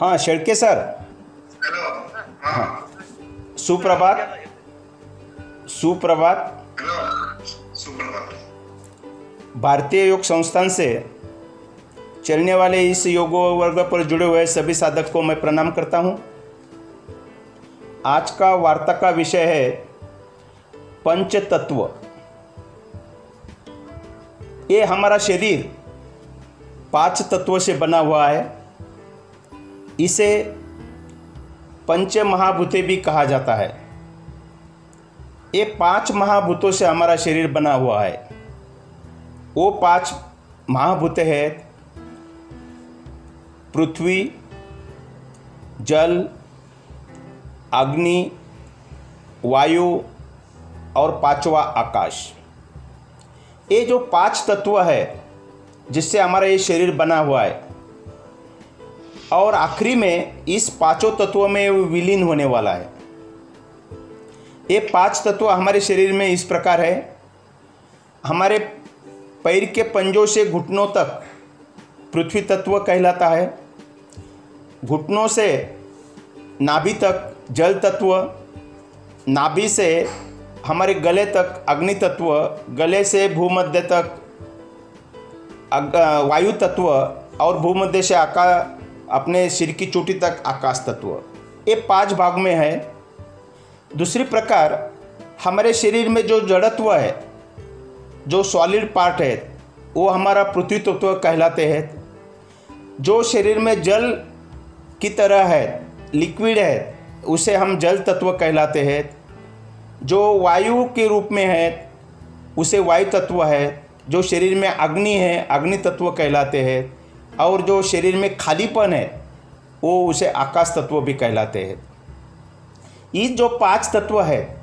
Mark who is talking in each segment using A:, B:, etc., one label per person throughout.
A: हाँ Shedke sir.
B: Hello हा।
A: सुप्रभात। सुप्रभात। भारतीय योग संस्थान से चलने वाले इस योग वर्ग पर जुड़े हुए सभी साधक को मैं प्रणाम करता हूँ। आज का वार्ता का विषय है पंच तत्व ये हमारा शरीर पाँच तत्वों से बना हुआ है। इसे पंच महाभूते भी कहा जाता है। ये पाँच महाभूतों से हमारा शरीर बना हुआ है। वो पाँच महाभूत हैं। पृथ्वी, जल, अग्नि, वायु और पांचवा आकाश। ये जो पाँच तत्व है, जिससे हमारा ये शरीर बना हुआ है और आखिरी में इस पाँचों तत्वों में विलीन होने वाला है। ये पाँच तत्व हमारे शरीर में इस प्रकार है। हमारे पैर के पंजों से घुटनों तक पृथ्वी तत्व कहलाता है। घुटनों से नाभि तक जल तत्व, नाभि से हमारे गले तक अग्नि तत्व, गले से भूमध्य तक वायु तत्व और भूमध्य से आका अपने सिर की चोटी तक आकाश तत्व। ये पाँच भाग में है। दूसरी प्रकार, हमारे शरीर में जो जड़त्व है, जो सॉलिड पार्ट है, वो हमारा पृथ्वी तत्व कहलाते हैं। जो शरीर में जल की तरह है लिक्विड है, उसे हम जल तत्व कहलाते हैं। जो वायु के रूप में है, उसे वायु तत्व है। जो शरीर में अग्नि है, अग्नि तत्व कहलाते हैं। और जो शरीर में खालीपन है, वो उसे आकाश तत्व भी कहलाते हैं। ये जो पाँच तत्व है,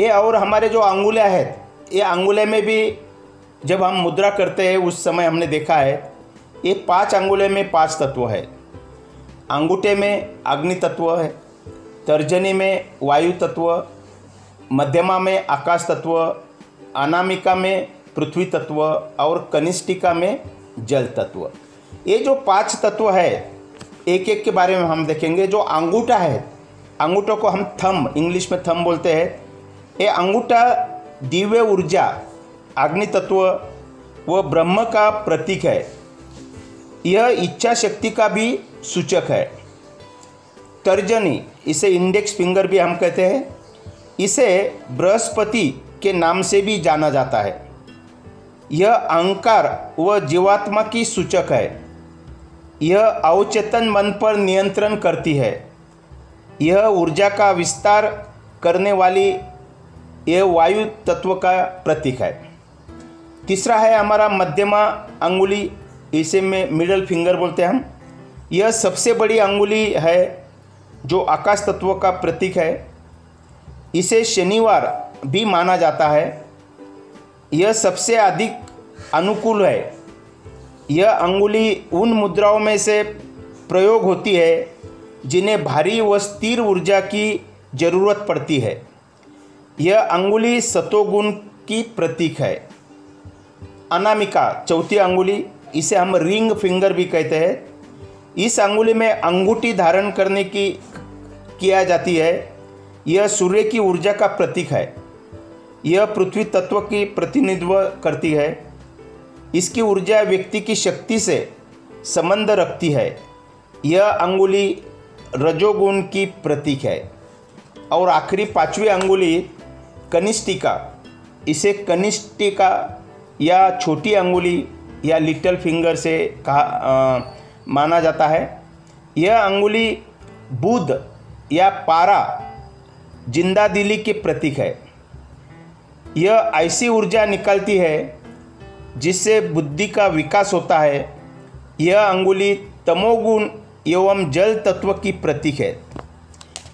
A: ये और हमारे जो अंगुलियाँ हैं, ये अंगुले में भी जब हम मुद्रा करते हैं, उस समय हमने देखा है, ये पाँच अंगुले में पाँच तत्व है। अंगूठे में अग्नि तत्व है, तर्जनी में वायु तत्व, मध्यमा में आकाश तत्व, अनामिका में पृथ्वी तत्व और कनिष्ठिका में जल तत्व। ये जो पाँच तत्व है एक एक के बारे में हम देखेंगे, जो अंगूठा है, अंगूठों को हम थम इंग्लिश में थम बोलते हैं। ये अंगूठा दिव्य ऊर्जा, अग्नि तत्व व ब्रह्म का प्रतीक है। यह इच्छा शक्ति का भी सूचक है। तर्जनी, इसे इंडेक्स फिंगर भी हम कहते हैं। इसे बृहस्पति के नाम से भी जाना जाता है। यह अहंकार व जीवात्मा की सूचक है। यह अवचेतन मन पर नियंत्रण करती है। यह ऊर्जा का विस्तार करने वाली यह वायु तत्व का प्रतीक है। तीसरा है हमारा मध्यमा अंगुली, इसे में मिडल फिंगर बोलते हैं हम। यह सबसे बड़ी अंगुली है जो आकाश तत्व का प्रतीक है। इसे शनिवार भी माना जाता है। यह सबसे अधिक अनुकूल है। यह अंगुली उन मुद्राओं में से प्रयोग होती है, जिन्हें भारी व स्थिर ऊर्जा की ज़रूरत पड़ती है। यह अंगुली सतोगुण की प्रतीक है। अनामिका, चौथी अंगुली, इसे हम रिंग फिंगर भी कहते हैं। इस अंगुली में अंगूठी धारण करने की किया जाती है। यह सूर्य की ऊर्जा का प्रतीक है। यह पृथ्वी तत्व की प्रतिनिधित्व करती है। इसकी ऊर्जा व्यक्ति की शक्ति से संबंध रखती है। यह अंगुली रजोगुण की प्रतीक है। और आखिरी पांचवी अंगुली कनिष्ठिका। इसे कनिष्ठिका या छोटी अंगुली या लिटल फिंगर से कहा माना जाता है। यह अंगुली बुध या पारा ज़िंदा दिली के प्रतीक है। यह ऐसी ऊर्जा निकलती है जिससे बुद्धि का विकास होता है, यह अंगुली तमोगुण एवं जल तत्व की प्रतीक है।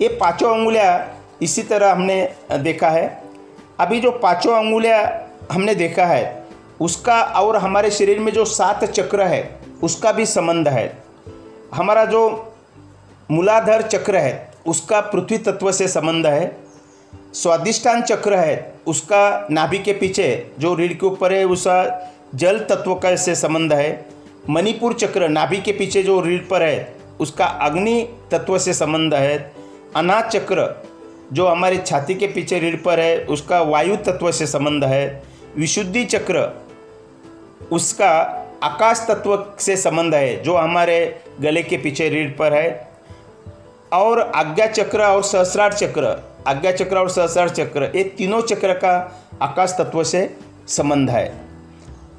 A: ये पाँचों अंगुलियाँ इसी तरह हमने देखा है। अभी जो पाँचों अंगुलियाँ हमने देखा है, उसका और हमारे शरीर में जो सात चक्र है, उसका भी संबंध है। हमारा जो मूलाधार चक्र है, उसका पृथ्वी तत्व से संबंध है। स्वादिष्टान चक्र है, उसका नाभि के पीछे, जो रीढ़ के ऊपर है, उसका जल तत्व का से संबंध है। मणिपुर चक्र, नाभि के पीछे जो रीढ़ पर है, उसका अग्नि तत्व से संबंध है। अनाज चक्र, जो हमारी छाती के पीछे रीढ़ पर है, उसका वायु तत्व से संबंध है। विशुद्धि चक्र, उसका आकाश तत्व से संबंध है, जो हमारे गले के पीछे रीढ़ पर है। और आज्ञा चक्र और सहस्रार चक्र आज्ञा चक्र और सहस्रार चक्र, ये तीनों चक्र का आकाश तत्व से संबंध है।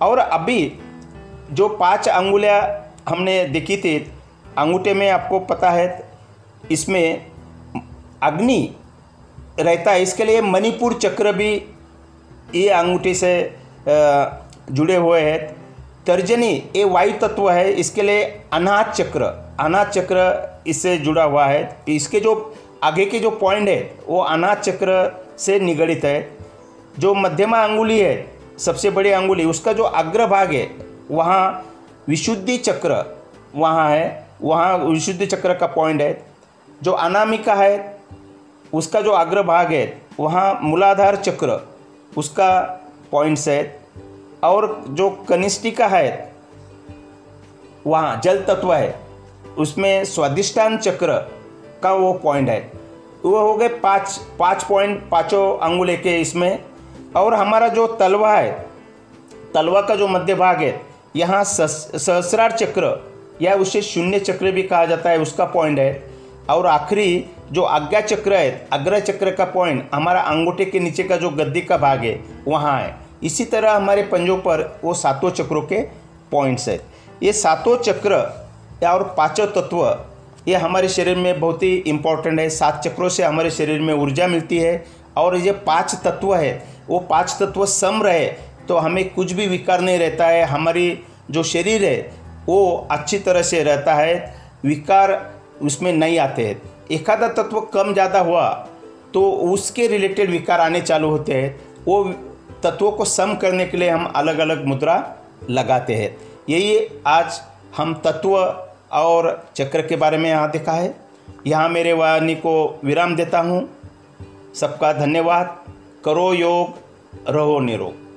A: और अभी जो पाँच अंगुलियाँ हमने देखी थी, अंगूठे में आपको पता है, इसमें अग्नि रहता है। इसके लिए मणिपुर चक्र भी ये अंगूठे से जुड़े हुए हैं। तर्जनी ये वायु तत्व है, इसके लिए अनाथ चक्र अनाथ चक्र इससे जुड़ा हुआ है। इसके जो आगे के जो पॉइंट है, वो अनाथ चक्र से निगड़ित है। जो मध्यमा अंगुली है, सबसे बड़ी अंगुली, उसका जो अग्र भाग है, वहाँ विशुद्धि चक्र वहाँ है। वहाँ विशुद्धि चक्र का पॉइंट है। जो अनामिका है, उसका जो अग्र भाग है, वहाँ मूलाधार चक्र, उसका पॉइंट्स है। और जो कनिष्ठिका है, वहाँ जल तत्व है। उसमें स्वादिष्टान चक्र का वो पॉइंट है। वो हो गए पाँच पाँच पॉइंट पाँचों अंगुले के इसमें। और हमारा जो तलवा है, तलवा का जो मध्य भाग है, यहाँ सहस्रार चक्र, या उसे शून्य चक्र भी कहा जाता है, उसका पॉइंट है। और आखिरी जो आज्ञा चक्र है अग्र चक्र का पॉइंट हमारा अंगूठे के नीचे का जो गद्दी का भाग है, वहाँ है। इसी तरह हमारे पंजों पर वो सातों चक्रों के पॉइंट्स है। ये सातों चक्र और पाँचों तत्व ये हमारे शरीर में बहुत ही इम्पोर्टेंट है। सात चक्रों से हमारे शरीर में ऊर्जा मिलती है और ये पाँच तत्व है। वो पाँच तत्व सम रहे तो हमें कुछ भी विकार नहीं रहता है। हमारी जो शरीर है, वो अच्छी तरह से रहता है। विकार उसमें नहीं आते हैं। एखादा तत्व कम ज़्यादा हुआ तो उसके रिलेटेड विकार आने चालू होते हैं। वो तत्वों को सम करने के लिए हम अलग अलग मुद्रा लगाते हैं। यही आज हम तत्व और चक्र के बारे में यहाँ देखा है। यहाँ मेरे वाणी को विराम देता हूँ। सबका धन्यवाद। करो योग, रहो निरोग।